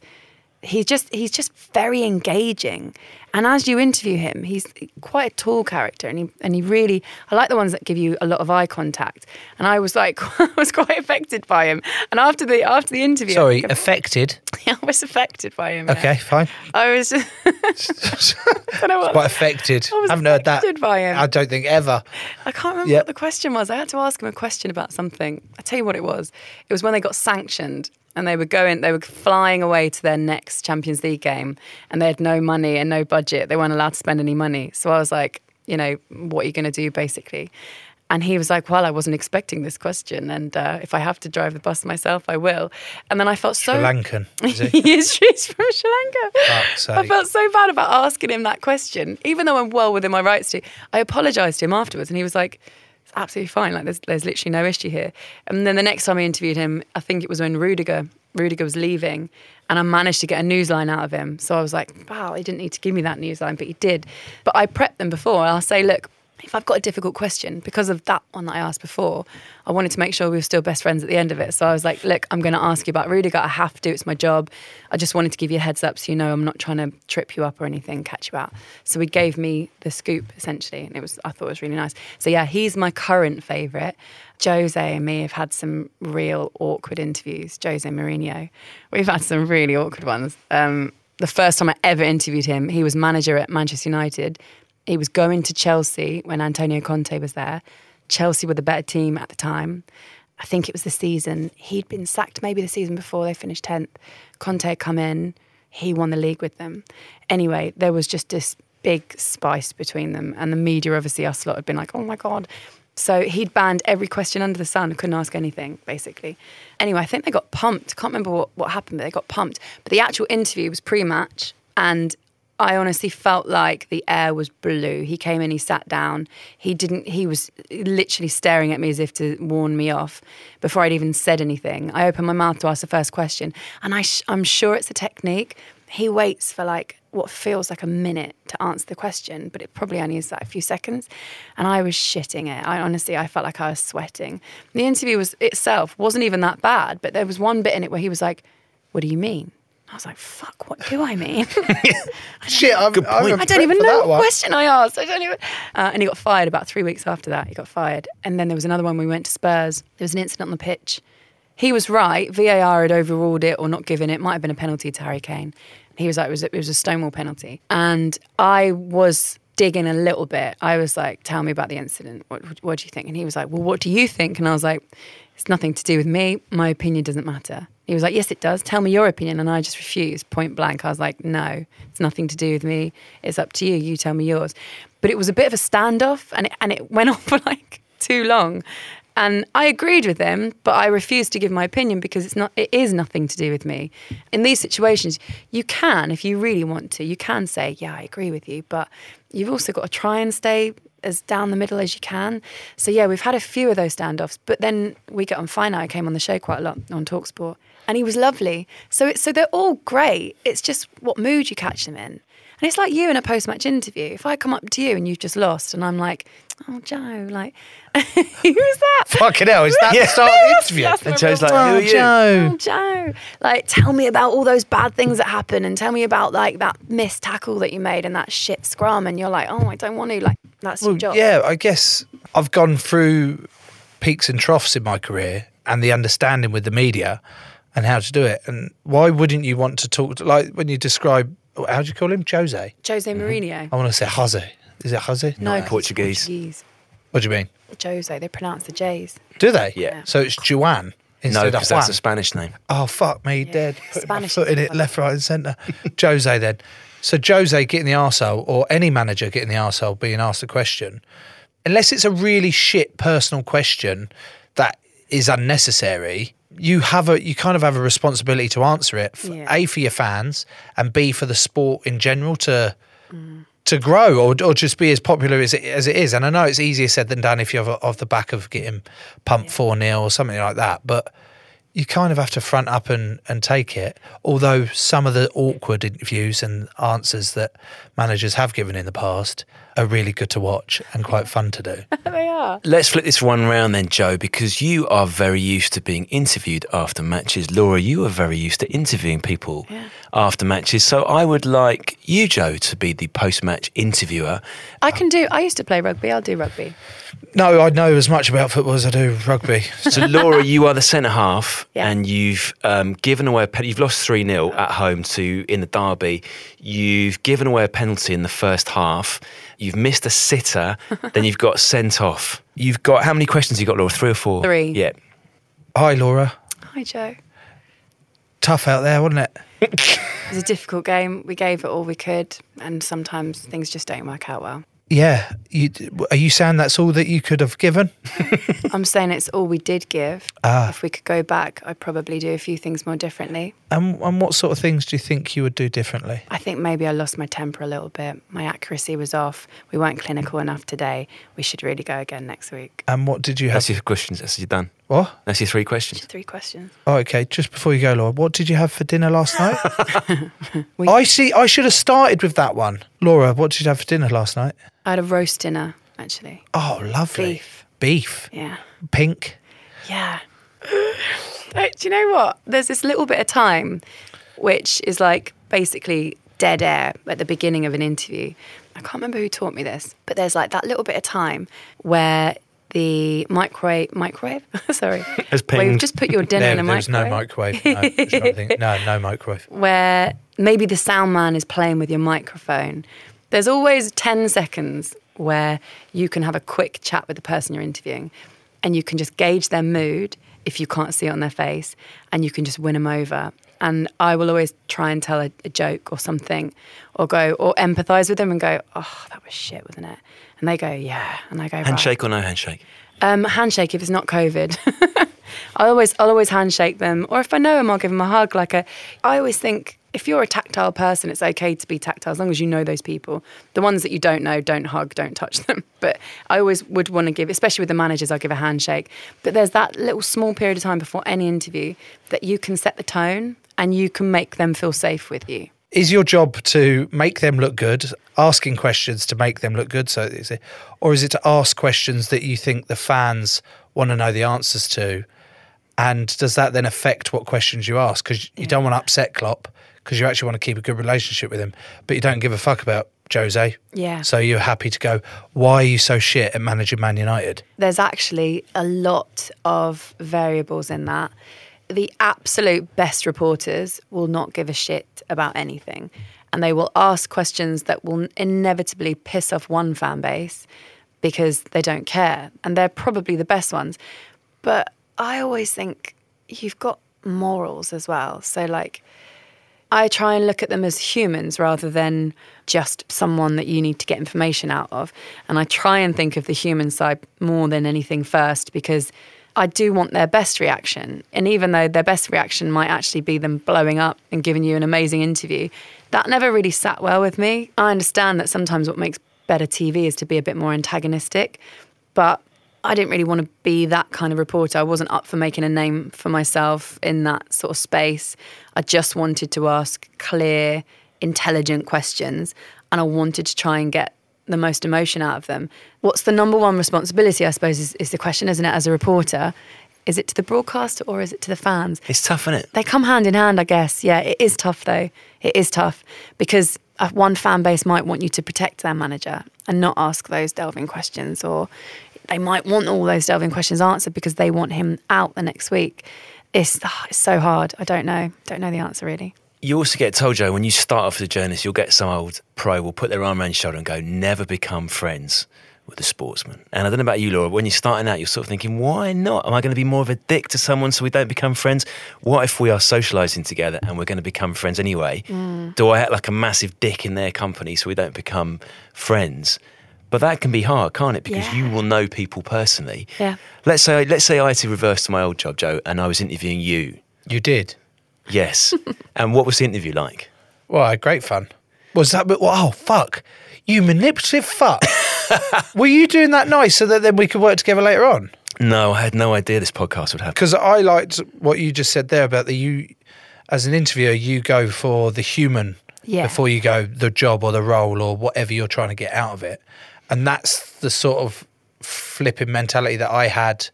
he's just he's just very engaging. And as you interview him, he's quite a tall character, and he and he really I like the ones that give you a lot of eye contact. And I was like, I was quite affected by him. And after the after the interview, Sorry, affected. Yeah, I was affected by him. yeah. Okay, fine. I was. I know what. Quite affected. I was haven't heard that. by him. I don't think ever. I can't remember Yep. what the question was. I had to ask him a question about something. I tell you what it was. It was when they got sanctioned and they were going, they were flying away to their next Champions League game and they had no money and no budget. They weren't allowed to spend any money. So I was like, you know, what are you going to do basically? And he was like, well, I wasn't expecting this question. And uh, if I have to drive the bus myself, I will. And then I felt so. Sri Lankan. Is he? he is he's from Sri Lanka. I felt so bad about asking him that question, even though I'm well within my rights to. I apologised to him afterwards, and he was like, "It's absolutely fine. Like, there's there's literally no issue here." And then the next time I interviewed him, I think it was when Rudiger Rudiger was leaving, and I managed to get a newsline out of him. So I was like, "Wow, he didn't need to give me that newsline, but he did." But I prepped them before. And I'll say, "Look." If I've got a difficult question because of that one that I asked before, I wanted to make sure we were still best friends at the end of it. So I was like, look, I'm going to ask you about Rudiger. I have to. Do it's my job. I just wanted to give you a heads up so you know I'm not trying to trip you up or anything, catch you out. So he gave me the scoop essentially, and it was I thought it was really nice. So yeah, he's my current favourite. Jose and me have had some real awkward interviews. Jose Mourinho, we've had some really awkward ones. Um, the first time I ever interviewed him, he was manager at Manchester United. He was going to Chelsea when Antonio Conte was there. Chelsea were the better team at the time. I think it was the season. He'd been sacked maybe the season before they finished 10th. Conte had come in. He won the league with them. Anyway, there was just this big spice between them. And the media, obviously, us lot had been like, oh my God. So he'd banned every question under the sun, couldn't ask anything, basically. Anyway, I think they got pumped. Can't remember what, what happened, but they got pumped. But the actual interview was pre match. And I honestly felt like the air was blue. He came in, he sat down. He didn't, he was literally staring at me as if to warn me off before I'd even said anything. I opened my mouth to ask the first question, and I sh- I'm sure it's a technique. He waits for like what feels like a minute to answer the question, but it probably only is like a few seconds. And I was shitting it. I honestly, I felt like I was sweating. The interview was itself wasn't even that bad, but there was one bit in it where he was like, "What do you mean?" I was like, "Fuck, what do I mean?" Shit, I'm, I'm I don't even know what question I asked. I don't even. Uh, and he got fired about three weeks after that. He got fired. And then there was another one. We went to Spurs. There was an incident on the pitch. He was right. VAR had overruled it or not given it. Might have been a penalty to Harry Kane. He was like, it was, it was a Stonewall penalty. And I was digging a little bit. I was like, tell me about the incident. What, what do you think? And he was like, well, what do you think? And I was like, it's nothing to do with me. My opinion doesn't matter. He was like, yes, it does. Tell me your opinion. And I just refused point blank. I was like, no, it's nothing to do with me. It's up to you. You tell me yours. But it was a bit of a standoff and it, and it went on for like too long. And I agreed with him, but I refused to give my opinion because it's not it is nothing to do with me. In these situations, you can, if you really want to, you can say, Yeah, I agree with you, but you've also got to try and stay as down the middle as you can. So yeah, we've had a few of those standoffs, but then we get on fine. I came on the show quite a lot on Talksport. And he was lovely. So so they're all great. It's just what mood you catch them in. And it's like you in a post match interview. If I come up to you and you've just lost and I'm like, oh, Joe, like, who's that? Fucking hell, is that the start of the interview? That's And Joe's real like, who voice. are you? Oh, Joe. Like, tell me about all those bad things that happened and tell me about like that missed tackle that you made and that shit scrum. And you're like, oh, I don't want to. Like, that's your job. yeah, I guess I've gone through peaks and troughs in my career and the understanding with the media. and how to do it. And why wouldn't you want to talk to, like when you describe Oh, how do you call him Jose? Jose mm-hmm. Mourinho. I want to say Jose. Is it Jose? No, 'cause it's Portuguese. Portuguese. What do you mean? Jose. They pronounce the J's. Do they? Yeah. So it's Juan instead No, of because that's Juan. a Spanish name. Oh fuck me, dead. Put my Spanish foot in it, left, right, and centre. Jose then. So Jose getting the arsehole, or any manager getting the arsehole being asked a question, unless it's a really shit personal question that is unnecessary, you have a you kind of have a responsibility to answer it. f- Yeah. A for your fans and B for the sport in general to mm. to grow or, or just be as popular as it, as it is. And I know it's easier said than done if you're off the back of getting pumped 4 0 or something like that. But you kind of have to front up and, and take it. Although some of the awkward interviews and answers that managers have given in the past are really good to watch and quite fun to do. they are. Let's flip this one round then, Joe, because you are very used to being interviewed after matches. Laura, you are very used to interviewing people after matches. So I would like you, Joe, to be the post match interviewer. I can do. I used to play rugby. I'll do rugby. No, I know as much about football as I do rugby. So, Laura, you are the centre half, Yeah. and you've um, given away a pen- you've lost three 0 at home to in the derby. You've given away a penalty in the first half. You've missed a sitter. then you've got sent off. You've got how many questions you got, Laura? Three or four? Three. Yeah. Hi, Laura. Hi, Joe. Tough out there, wasn't it? It was a difficult game. We gave it all we could, and sometimes things just don't work out well. Yeah. You, are you saying that's all that you could have given? I'm saying it's all we did give. Ah. If we could go back, I'd probably do a few things more differently. And, and what sort of things do you think you would do differently? I think maybe I lost my temper a little bit. My accuracy was off. We weren't clinical enough today. We should really go again next week. And what did you have? That's your questions. That's you done. What? That's your three questions. Three questions. Oh, okay. Just before you go, Laura, what did you have for dinner last night? I see. I should have started with that one. Laura, what did you have for dinner last night? I had a roast dinner, actually. Oh, lovely. Beef. Beef. Yeah. Pink. Yeah. Uh, Do you know what? There's this little bit of time which is like basically dead air at the beginning of an interview. I can't remember who taught me this, but there's like that little bit of time where the microwave microwave sorry where you've just put your dinner There, in a microwave. there's no microwave. No, just trying to think. no, no microwave. where maybe the sound man is playing with your microphone. There's always 10 seconds where you can have a quick chat with the person you're interviewing and you can just gauge their mood if you can't see it on their face and you can just win them over. And I will always try and tell a, a joke or something or go or empathize with them and go, oh, that was shit, wasn't it? And they go, yeah. And I go, right. Handshake or no handshake? Um, handshake if it's not COVID. I always, I'll always handshake them, or if I know them, I'll give them a hug. Like a, I always think if you're a tactile person, it's okay to be tactile as long as you know those people. The ones that you don't know, don't hug, don't touch them. But I always would want to give, especially with the managers, I'll give a handshake. But there's that little small period of time before any interview that you can set the tone and you can make them feel safe with you. Is your job to make them look good, asking questions to make them look good? So, is it, or is it to ask questions that you think the fans want to know the answers to? And does that then affect what questions you ask? Because you don't want to upset Klopp, because you actually want to keep a good relationship with him, but you don't give a fuck about Jose. Yeah. So you're happy to go. Why are you so shit at managing Man United? there's actually a lot of variables in that. The absolute best reporters will not give a shit about anything. And they will ask questions that will inevitably piss off one fan base because they don't care. And they're probably the best ones. But I always think you've got morals as well. So, like, I try and look at them as humans rather than just someone that you need to get information out of. And I try and think of the human side more than anything first because I do want their best reaction. And even though their best reaction might actually be them blowing up and giving you an amazing interview, that never really sat well with me. I understand that sometimes what makes better TV is to be a bit more antagonistic, but I didn't really want to be that kind of reporter. I wasn't up for making a name for myself in that sort of space. I just wanted to ask clear, intelligent questions and I wanted to try and get the most emotion out of them. What's the number one responsibility, I suppose, is, is the question, isn't it, as a reporter? Is it to the broadcaster or is it to the fans? It's tough, isn't it? They come hand in hand, I guess. Yeah, it is tough though. It is tough because uh, one fan base might want you to protect their manager and not ask those delving questions, or they might want all those delving questions answered because they want him out the next week. It's, ah, it's so hard. I don't know. Don't know the answer really. You also get told, Joe, when you start off as a journalist, you'll get some old pro will put their arm around your shoulder and go, never become friends with a sportsman. And I don't know about you, Laura, when you're starting out, you're sort of thinking, why not? Am I going to be more of a dick to someone so we don't become friends? What if we are socializing together and we're going to become friends anyway? Mm. Do I act like a massive dick in their company so we don't become friends? But that can be hard, can't it? Because you will know people personally. Yeah. Let's say let's say I had to reverse to my old job, Joe, and I was interviewing you. You did? Yes. and what was the interview like? Well, I had great fun. Was that? But oh fuck! You manipulative fuck! Were you doing that nice so that then we could work together later on? No, I had no idea this podcast would happen. Because I liked what you just said there about the you, as an interviewer, you go for the human Yeah. before you go the job or the role or whatever you're trying to get out of it, and that's the sort of flipping mentality that I had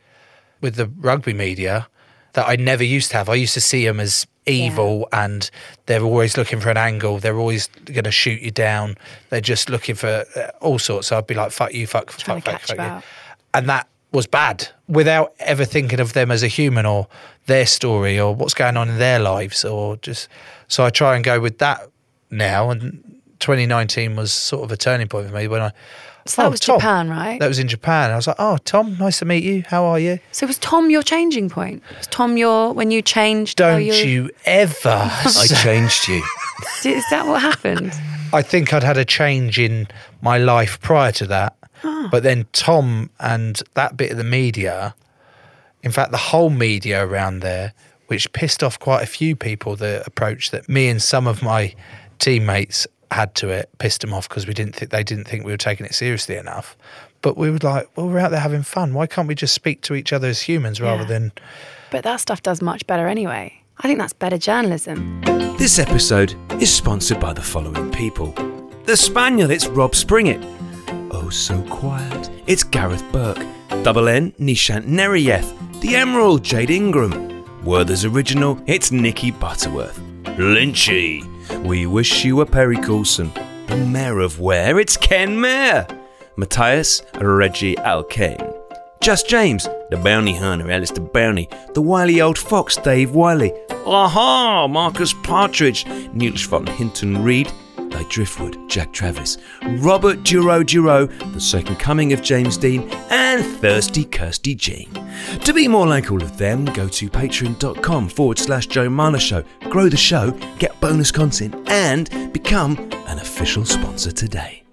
with the rugby media that I never used to have. I used to see them as evil and they're always looking for an angle. They're always going to shoot you down. They're just looking for uh, all sorts. So I'd be like, fuck you, fuck, fuck, fuck, fuck you. And that was bad without ever thinking of them as a human or their story or what's going on in their lives or just. So I try and go with that now. And 2019 was sort of a turning point for me when I. So that Oh, was Tom. Japan, right? That was in Japan. I was like, oh, Tom, nice to meet you. How are you? so was Tom your changing point? Was Tom your when you changed? Don't you ever. I changed you. Is that what happened? I think I'd had a change in my life prior to that. Ah. But then Tom and that bit of the media, in fact, the whole media around there, which pissed off quite a few people, the approach that me and some of my teammates had to it, pissed them off because we didn't think they didn't think we were taking it seriously enough. But we were like, well, we're out there having fun. Why can't we just speak to each other as humans rather Yeah. than But that stuff does much better anyway. I think that's better journalism. This episode is sponsored by the following people The Spaniel, it's Rob Springett. Oh So Quiet, it's Gareth Burke. Double N, Nishant Neriyeth. The Emerald, Jade Ingram. Werther's Original, it's Nikki Butterworth. Lynchy, we wish you were Perry Coulson. The Mayor of Ware, it's Ken Mayer. Matthias, Reggie Alkane. Just James, the bounty hunter, Alistair Bounty, the wily old fox, Dave Wiley. Aha, Marcus Partridge, Niels von Hinton Reed, Guy Driftwood, Jack Travis, Robert Duro Duro, the second coming of James Dean, and Thirsty Kirsty Jean. To be more like all of them, go to patreon.com forward slash Joe Marler Show, grow the show, get bonus content, and become an official sponsor today.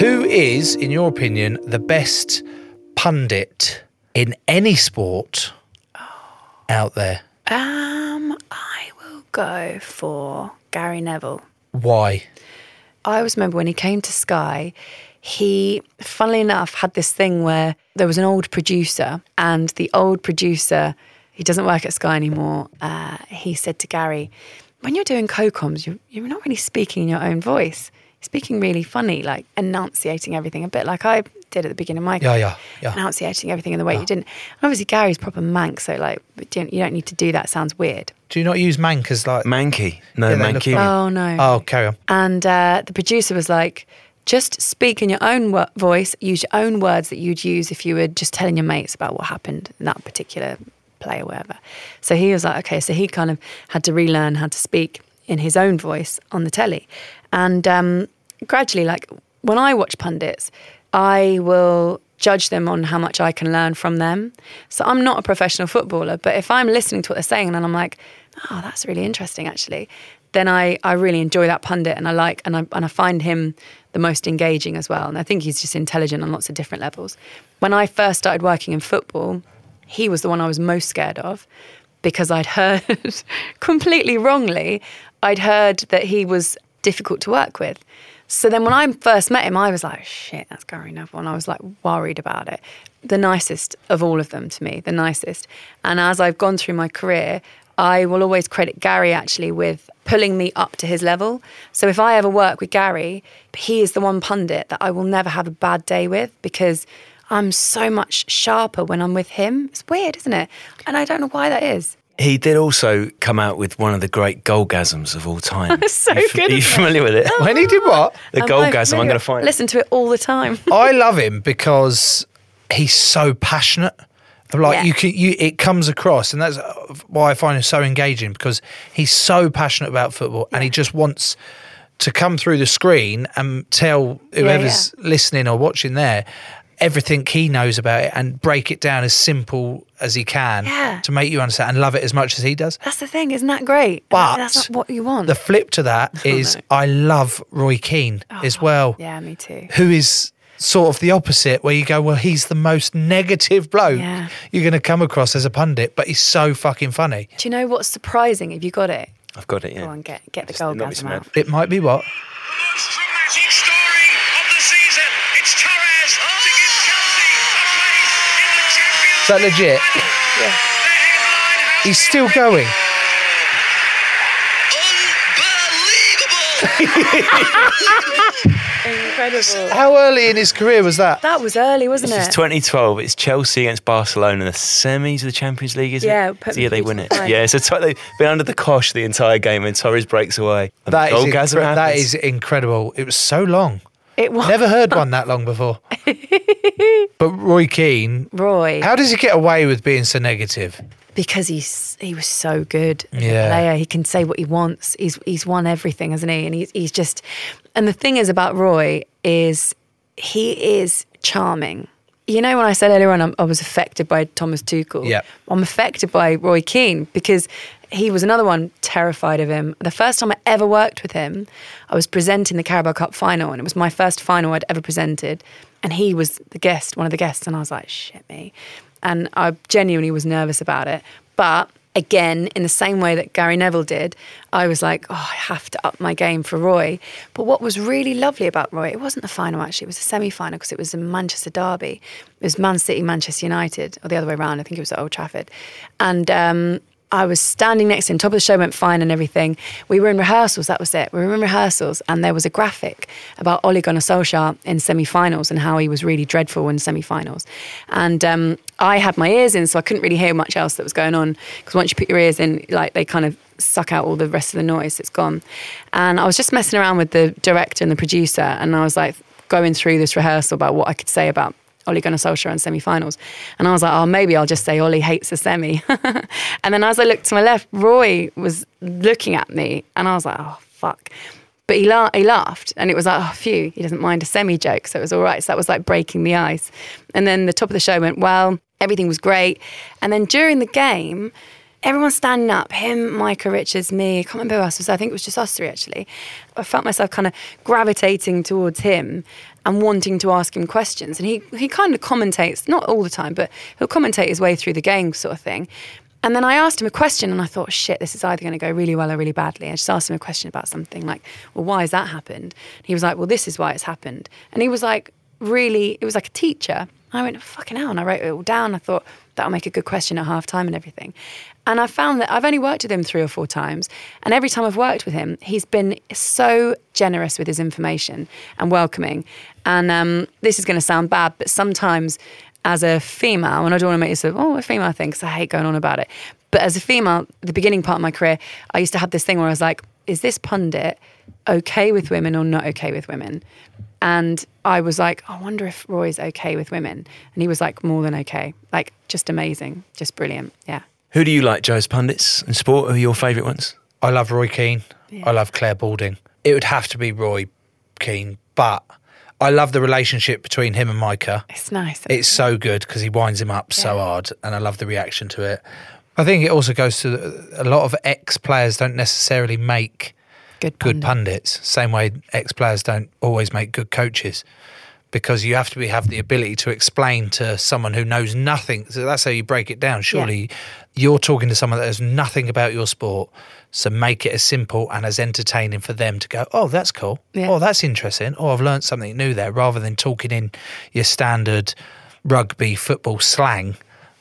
Who is, in your opinion, the best pundit in any sport out there? Um, I will go for Gary Neville. Why? I always remember when he came to Sky, he, funnily enough, had this thing where there was an old producer, and the old producer, he doesn't work at Sky anymore. Uh, he said to Gary, when you're doing co-coms, you're, you're not really speaking in your own voice. You're speaking really funny, like enunciating everything, a bit like I did at the beginning of my Yeah, yeah, yeah. enunciating everything in the way you didn't. And obviously, Gary's proper mank, so like, you don't, you don't need to do that. Sounds weird. Do you not use mank as like Manky. No, Yeah, they look Mankey. like- Oh no. Oh, carry on. And uh, the producer was like, just speak in your own wo- voice, use your own words that you'd use if you were just telling your mates about what happened in that particular play or whatever. So he was like, okay, so he kind of had to relearn how to speak in his own voice on the telly. And um, gradually, like when I watch pundits, I will judge them on how much I can learn from them. So I'm not a professional footballer, but if I'm listening to what they're saying and I'm like, oh, that's really interesting actually, then I, I really enjoy that pundit and I like and I and I find him the most engaging as well. And I think he's just intelligent on lots of different levels. When I first started working in football, he was the one I was most scared of because I'd heard completely wrongly, I'd heard that he was difficult to work with. So then when I first met him, I was like, shit, that's Gary Neville. And I was like worried about it. The nicest of all of them to me, the nicest. And as I've gone through my career, I will always credit Gary actually with pulling me up to his level. So if I ever work with Gary, he is the one pundit that I will never have a bad day with because I'm so much sharper when I'm with him. It's weird, isn't it? And I don't know why that is. He did also come out with one of the great goalgasms of all time. so you, good. Are you isn't it? familiar with it? Oh, when he did what? The Am I goalgasm. I'm going to find. Listen to it all the time. I love him because he's so passionate. Like Yeah. you can, you it comes across, and that's uh, why I find him so engaging because he's so passionate about football, and he just wants to come through the screen and tell whoever's listening or watching there everything he knows about it and break it down as simple as he can Yeah. to make you understand and love it as much as he does. That's the thing, isn't that great? But that's not what you want. The flip to that oh, is I love Roy Keane oh, as well Oh, yeah, me too. who is sort of the opposite, where you go, well, he's the most negative bloke Yeah. you're going to come across as a pundit, but he's so fucking funny. Do you know what's surprising? Have you got it? I've got it. yeah. Go on, get get the Just not be goalgasm smart. out. It might be what? That legit? Yeah. He's still going. Incredible. How early in his career was that? That was early, wasn't This is it? 2012. It's Chelsea against Barcelona in the semis of the Champions League, is Yeah, it? put So, yeah, me they through win to it. the final. Yeah, so t- they've been under the cosh the entire game and Torres breaks away. And That is, goalgasm incre- that happens. is incredible. It was so long. It was. Never heard one that long before. but Roy Keane, Roy. how does he get away with being so negative? because he's he was so good Yeah. a player. He can say what he wants. He's he's won everything, hasn't he? And he's he's just. And the thing is about Roy is he is charming. You know, when I said earlier on, I'm, I was affected by Thomas Tuchel. Yeah. I'm affected by Roy Keane because he was another one terrified of him. The first time I ever worked with him, I was presenting the Carabao Cup final, and it was my first final I'd ever presented. And he was the guest, one of the guests, and I was like, shit me. And I genuinely was nervous about it. But again, in the same way that Gary Neville did, I was like, oh, I have to up my game for Roy. But what was really lovely about Roy, it wasn't the final actually, it was a semi final because it was a Manchester derby. It was Man City, Manchester United, or the other way around. I think it was at Old Trafford. And um, I was standing next to him, top of the show went fine and everything. We were in rehearsals, that was it. We were in rehearsals, and there was a graphic about Ole Gunnar Solskjaer in semi finals and how he was really dreadful in semi finals. And um, I had my ears in, so I couldn't really hear much else that was going on because once you put your ears in, like they kind of suck out all the rest of the noise, it's gone. And I was just messing around with the director and the producer, and I was like going through this rehearsal about what I could say about Ole Gunnar Solskjaer in semi-finals. And I was like, oh, maybe I'll just say Ole hates the semi. and then as I looked to my left, Roy was looking at me, and I was like, oh, fuck. But he, la- he laughed, and it was like, oh, phew, he doesn't mind a semi joke, so it was all right. So that was like breaking the ice. And then the top of the show went, well, everything was great. And then during the game, everyone's standing up him, Micah Richards, me. I can't remember who else was. there. I think it was just us three actually. I felt myself kind of gravitating towards him and wanting to ask him questions. And he, he kind of commentates, not all the time, but he'll commentate his way through the game, sort of thing. And then I asked him a question and I thought, shit, this is either going to go really well or really badly. I just asked him a question about something like, well, why has that happened? he was like, well, this is why it's happened. And he was like, really, it was like a teacher. I went, fucking hell. And I wrote it all down. I thought, that'll make a good question at half time and everything. And I found that I've only worked with him three or four times. And every time I've worked with him, he's been so generous with his information and welcoming. And um, this is going to sound bad, but sometimes as a female, and I don't want to make this a, oh, a female thing, because I hate going on about it. But as a female, the beginning part of my career, I used to have this thing where I was like, is this pundit okay with women or not okay with women? And I was like, I wonder if Roy's okay with women. And he was like, more than okay. Like, just amazing, just brilliant. Yeah. Who do you like, Joe's pundits in sport? Who are your favourite ones? I love Roy Keane. I love Clare Balding. It would have to be Roy Keane, but I love the relationship between him and Micah. It's nice. It's so good because he winds him up so hard, and I love the reaction to it. I think it also goes to a lot of ex players don't necessarily make good, good pundits. Same way ex players don't always make good coaches because you have to be, have the ability to explain to someone who knows nothing. So that's how you break it down. Surely you're talking to someone that knows nothing about your sport. So make it as simple and as entertaining for them to go, oh, that's cool. Yeah. Oh, that's interesting. Oh, I've learned something new there rather than talking in your standard rugby football slang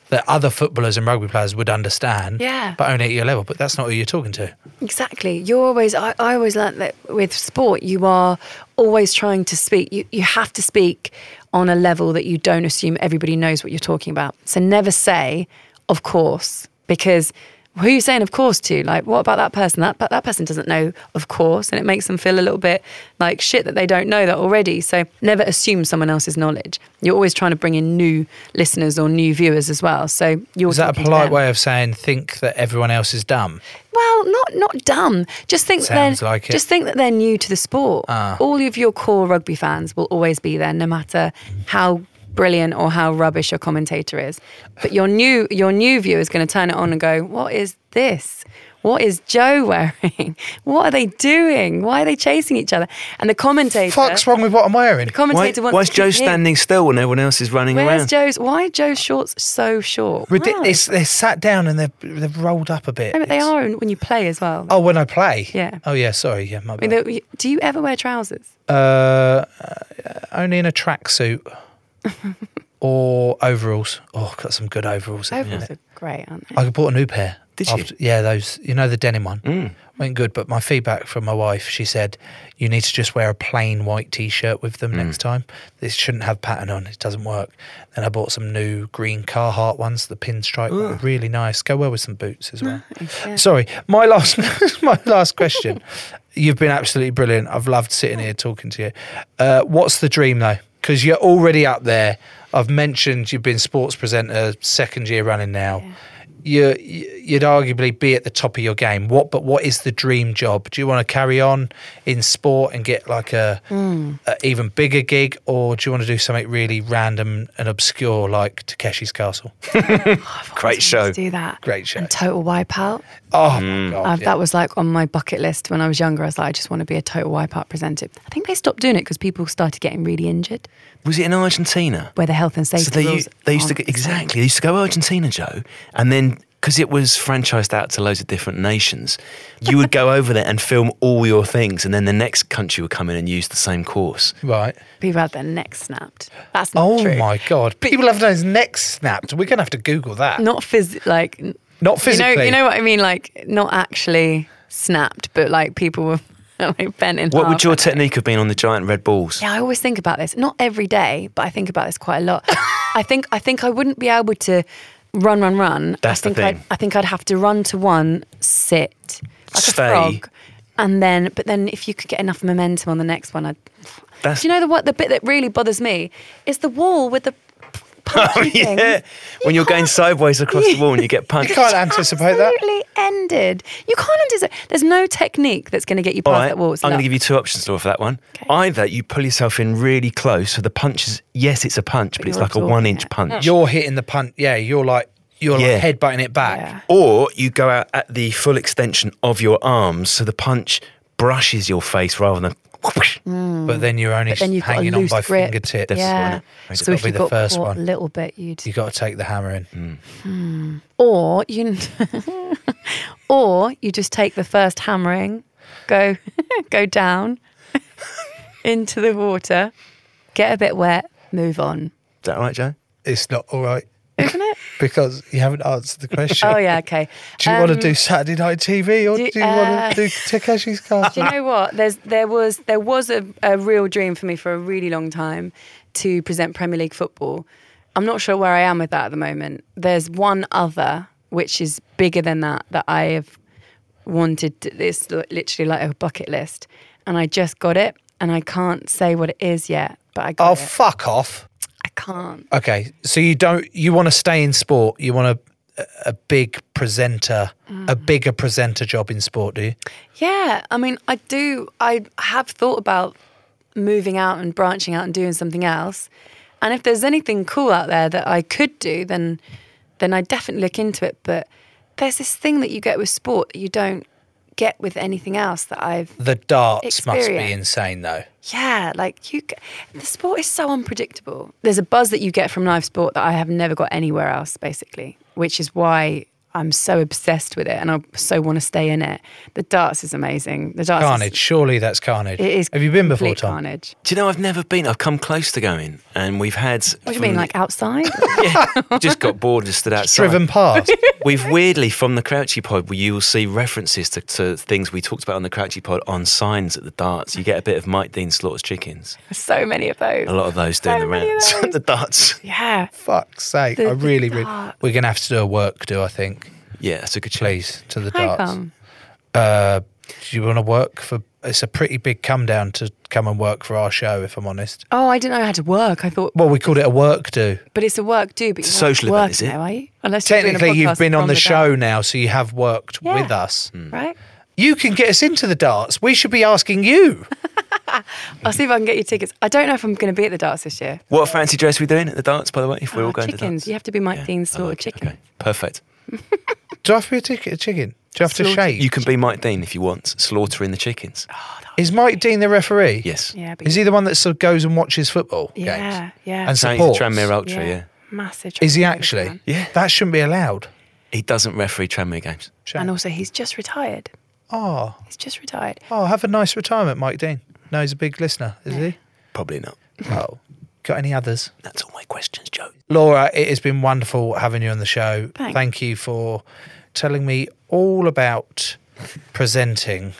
that other footballers and rugby players would understand, Yeah. but only at your level. But that's not who you're talking to. Exactly. You're always, I, I always learnt that with sport, you are always trying to speak. You, you have to speak on a level that you don't assume everybody knows what you're talking about. So never say, of course, because who are you saying of course to? Like, what about that person? That but that person doesn't know of course, and it makes them feel a little bit like shit that they don't know that already. So never assume someone else's knowledge. You're always trying to bring in new listeners or new viewers as well. So you're Is that a polite way of saying think that everyone else is dumb? Well, not not dumb. Just think Sounds that they're, like it. just think that they're new to the sport. Ah. All of your core rugby fans will always be there, no matter how brilliant or how rubbish your commentator is. But your new your new viewer is going to turn it on and go, "What is this? What is Joe wearing? What are they doing? Why are they chasing each other?" And the commentator, Fuck's wrong with what I'm wearing? the commentator Why, wants why is to Joe keep him. standing still when everyone else is running Where's around? Joe's? Why are Joe's shorts so short? Ridi- Why? it's, they're sat down and they're, they're rolled up a bit. No, but they are when you play as well. Oh, when I play? Yeah. Oh, yeah, sorry. Yeah, my I mean, bad. they- do you ever wear trousers? Uh, uh, only in a tracksuit or overalls. Oh, got some good overalls. at the Overalls minute. are great, aren't they? I bought a new pair. Did you? Yeah, those. You know the denim one. Mm. Went good, but my feedback from my wife, she said, you need to just wear a plain white t-shirt with Mm. them next time. This shouldn't have pattern on. It doesn't work. Then I bought some new green Carhartt ones, the pinstripe, one, really nice. Go well with some boots as well. yeah. Sorry, my last, my last question. You've been absolutely brilliant. I've loved sitting here talking to you. Uh, what's the dream though? Because you're already up there. I've mentioned you've been sports presenter second year running now. You, you'd arguably be at the top of your game. What, but what is the dream job? Do you want to carry on in sport and get like a, hmm. a even bigger gig, or do you want to do something really random and obscure like Takeshi's Castle? Oh, Great show. do that. Great show. And total wipeout. Oh my god! Uh, yeah. That was like on my bucket list when I was younger. I was like, I just want to be a total wipeout presenter. I think they stopped doing it because people started getting really injured, Was it in Argentina? where the health and safety So they, rules they used to go, exactly. They used to go Argentina, Joe, and then because it was franchised out to loads of different nations, you would go over there and film all your things, and then the next country would come in and use the same course. right. People had their necks snapped. That's not true. Oh true. my god! People have those necks snapped. We're gonna have to Google that. Not phys like n- Not physically. You know, you know what I mean? Like not actually snapped, but like people were like bent in What half. would your technique have been on the giant red balls? Yeah, I always think about this. Not every day, but I think about this quite a lot. I think I think I wouldn't be able to run, run, run. That's the I think I'd, thing. I think I'd have to run to one, sit like Stay. a frog, and then. But then, if you could get enough momentum on the next one, I'd. That's Do you know the what? The bit that really bothers me is the wall with the oh, punchy thing. yeah. When you're going sideways across the wall and you get punched. You can't anticipate that. Absolutely ended. You can't anticipate. There's no technique that's going to get you All past right, that wall. It's I'm going to give you two options, Laura, for that one. Either you pull yourself in really close, so the punch is, yes, it's a punch, but, it's like a one inch it. punch. You're hitting the punt. Yeah, you're like you're Yeah. like headbutting it back. Yeah. Or you go out at the full extension of your arms, so the punch brushes your face rather than. Whoosh. But then you're only then you've hanging on by grip. fingertips. Yeah. It's So got if to be you the got first one. a little bit, you'd. You got to take the hammer in. Hmm. Or you. or you just take the first hammering, go go down into the water, get a bit wet, move on. Is that right, Joe? It's not all right Isn't it? Because you haven't answered the question. oh yeah, okay. Do you want to Um, do Saturday Night TV or do- do, you uh, want to do Takeshi's Castle? Do you know what? There's there was there was a, a real dream for me for a really long time to present Premier League football. I'm not sure where I am with that at the moment. There's one other which is bigger than that that I have wanted. To, it's literally like a bucket list, and I just got it, and I can't say what it is yet. But I got Oh, it. fuck off. Can't. Okay, so you don't you want to stay in sport? You want a a big presenter, a Mm. bigger presenter job in sport? Do you? Yeah, I mean, I do. I have thought about moving out and branching out and doing something else. And if there's anything cool out there that I could do, then then I definitely look into it. But there's this thing that you get with sport that you don't get with anything else that I've. The darts must be insane, though. Yeah, like you. The sport is so unpredictable. There's a buzz that you get from live sport that I have never got anywhere else, basically, which is why. I'm so obsessed with it, and I so want to stay in it. The darts is amazing. The darts is- Carnage. Surely that's carnage. It is. Have you been before, Tom? Carnage. Do you know I've never been? I've come close to going, and we've had. What do you mean, like outside? Yeah. just got bored and stood outside. Driven past. We've weirdly from the Crouchy Pod, where you will see references to, to things we talked about on the Crouchy Pod on signs at the darts. You get a bit of Mike Dean slaughters chickens. so many of those. A lot of those doing So the rounds. those. the darts. Yeah. Fuck's sake! The- I really, really. We're gonna have to do a work do. I think. Yeah, that's a good show. please, to the How darts. come? Uh, do you want to work for? It's a pretty big come down to come and work for our show. If I'm honest. Oh, I didn't know how to work. I thought, Well, we called it a work do. but it's a work do. But It's a social event, is working it? Now, are you? Unless you're doing a Technically, you've been on from the show darts, now, so you have worked Yeah. with us. right? You can get us into the darts. We should be asking you. I'll see if I can get you tickets. I don't know if I'm going to be at the darts this year. What fancy dress are we doing at the darts, by the way? If we're Oh, all going to chickens. dance. You have to be Mike Dean's sort of chicken. Perfect. Do I have to be a, ticket, a chicken? Do I have to Slaughter- shake? You can be Mike Dean if you want, slaughtering the chickens. Oh, is Mike Dean the referee? Yes. Yeah, but Is he the one that sort of goes and watches football Yeah, games? yeah. Yeah. And Saying he's a supports? Tranmere Ultra, yeah. Massive. Is he Tranmere actually? fan. Yeah. That shouldn't be allowed. He doesn't referee Tranmere games. Shame. And also, he's just retired. Oh, He's just retired. oh, have a nice retirement, Mike Dean. No, he's a big listener, is he? Probably not. Oh, got any others? That's all my questions, Joe. Laura, it has been wonderful having you on the show. Thanks. Thank you for telling me all about presenting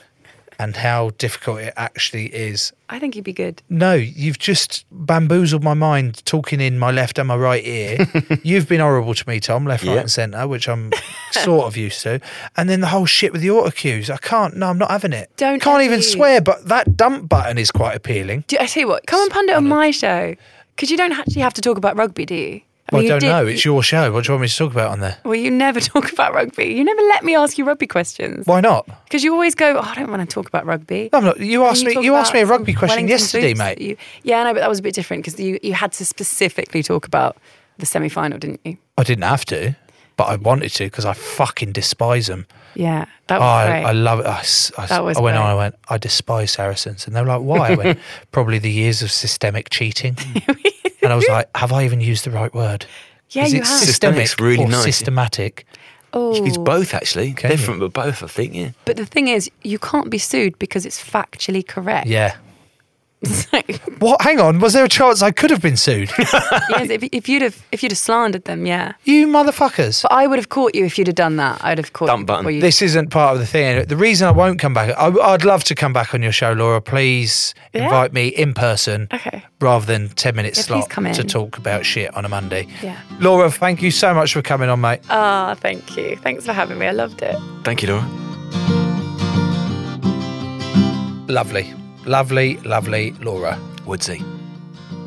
and how difficult it actually is. I think he'd be good. No, you've just bamboozled my mind talking in my left and my right ear. you've been horrible to me, Tom, left, right, and centre, which I'm sort of used to. And then the whole shit with the auto cues. I can't, no, I'm not having it. Don't Can't even use- swear, but that dump button is quite appealing. Do, I tell you what, come and pundit on my show. Because you don't actually have to talk about rugby, do you? Well, I don't did- know. It's your show. What do you want me to talk about on there? Well, you never talk about rugby. You never let me ask you rugby questions. Why not? Because you always go, oh, I don't want to talk about rugby. No, I'm not. You asked me. You asked me a rugby question Wellington yesterday, mate. You, yeah, I know, but that was a bit different because you, you had to specifically talk about the semi final, didn't you? I didn't have to, but I wanted to because I fucking despise them. Yeah, that was I, great. I love it. I, s- I s- That was I went on. I went. I despise Saracens, and they were like, "Why?" I went, "Probably the years of systemic cheating." and I was like, "Have I even used the right word?" Yeah, Is you it have. systemic Systemic's really or nice, systematic? Oh, It's both, actually. Can you? Different, but both, I think, yeah. But the thing is, you can't be sued because it's factually correct. Yeah. It's like- What? Hang on. Was there a chance I could have been sued? yes, if, if you'd have if you'd have slandered them, yeah. you motherfuckers. But I would have caught you if you'd have done that. I'd have caught Dump you. button. before You, This isn't part of the thing. The reason I won't come back, I, I'd love to come back on your show, Laura. Please Yeah? invite me in person okay. rather than 10 minute Yeah, please slot come to in. talk about shit on a Monday. Yeah. Laura, thank you so much for coming on, mate. Ah, thank you. Thanks for having me. I loved it. Thank you, Laura. Lovely. Lovely, lovely Laura. Woodsy.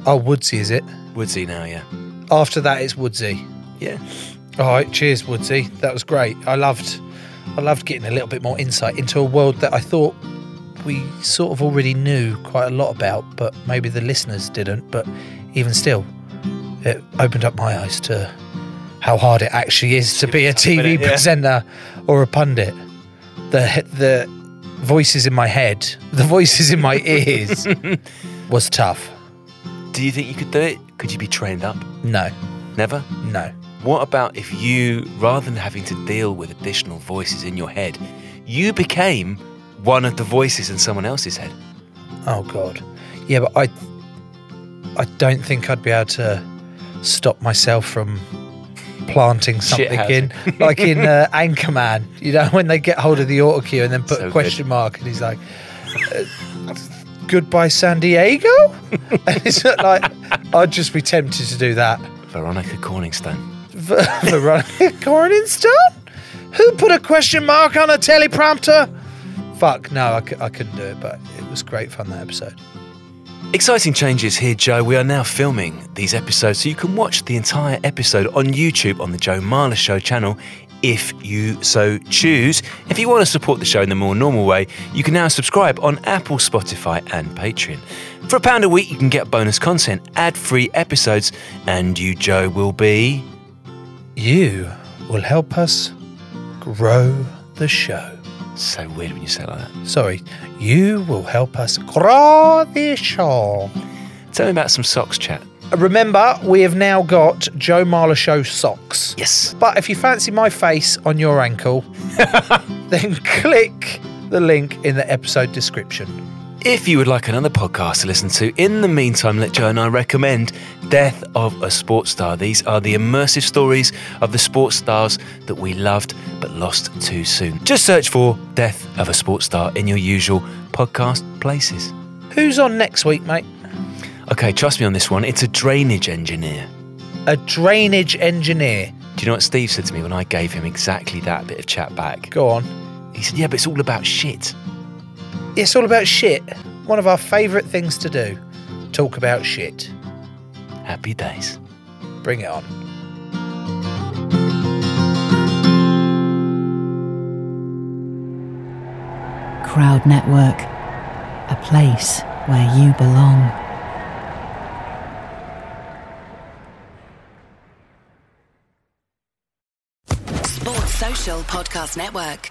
Oh, Woodsy, is it? Woodsy now, yeah. After that, it's Woodsy. Yeah. All right, cheers, Woodsy. That was great. I loved, I loved getting a little bit more insight into a world that I thought we sort of already knew quite a lot about, but maybe the listeners didn't. But even still, it opened up my eyes to how hard it actually is to be a TV presenter or a pundit. The the voices in my head, the voices in my ears, was tough. Do you think you could do it? Could you be trained up? No, Never? no. What about if you, rather than having to deal with additional voices in your head, you became one of the voices in someone else's head? Oh God, yeah, but I, I don't think I'd be able to stop myself from planting something in, like in uh, Anchorman. You know, when they get hold of the auto cue and then put So a good. question mark, and he's like, uh, "Goodbye, San Diego." and it's like I'd just be tempted to do that. Veronica Corningstone. Ver- Veronica Corningstone? Who put a question mark on a teleprompter? Fuck, no, I, c- I couldn't do it, but it was great fun that episode. Exciting changes here, Joe. We are now filming these episodes so you can watch the entire episode on YouTube on the Joe Marler Show channel if you so choose. If you want to support the show in the more normal way, you can now subscribe on Apple, Spotify, and Patreon. For a pound a week, you can get bonus content, ad free episodes, and you, Joe, will be. You will help us grow the show. So weird when you say it like that. Sorry, you will help us grow the show. Tell me about some socks chat. Remember, we have now got Joe Marler Show socks. Yes. But if you fancy my face on your ankle, then click the link in the episode description. If you would like another podcast to listen to, in the meantime, let Joe and I recommend Death of a Sports Star. These are the immersive stories of the sports stars that we loved but lost too soon. Just search for Death of a Sports Star in your usual podcast places. Who's on next week, mate? Okay, trust me on this one. It's a drainage engineer. A drainage engineer. Do you know what Steve said to me when I gave him exactly that bit of chat back? Go on. He said, "Yeah, but it's all about shit." It's all about shit. One of our favourite things to do. Talk about shit. Happy days. Bring it on. Crowd Network, a place where you belong. Sports Social Podcast Network.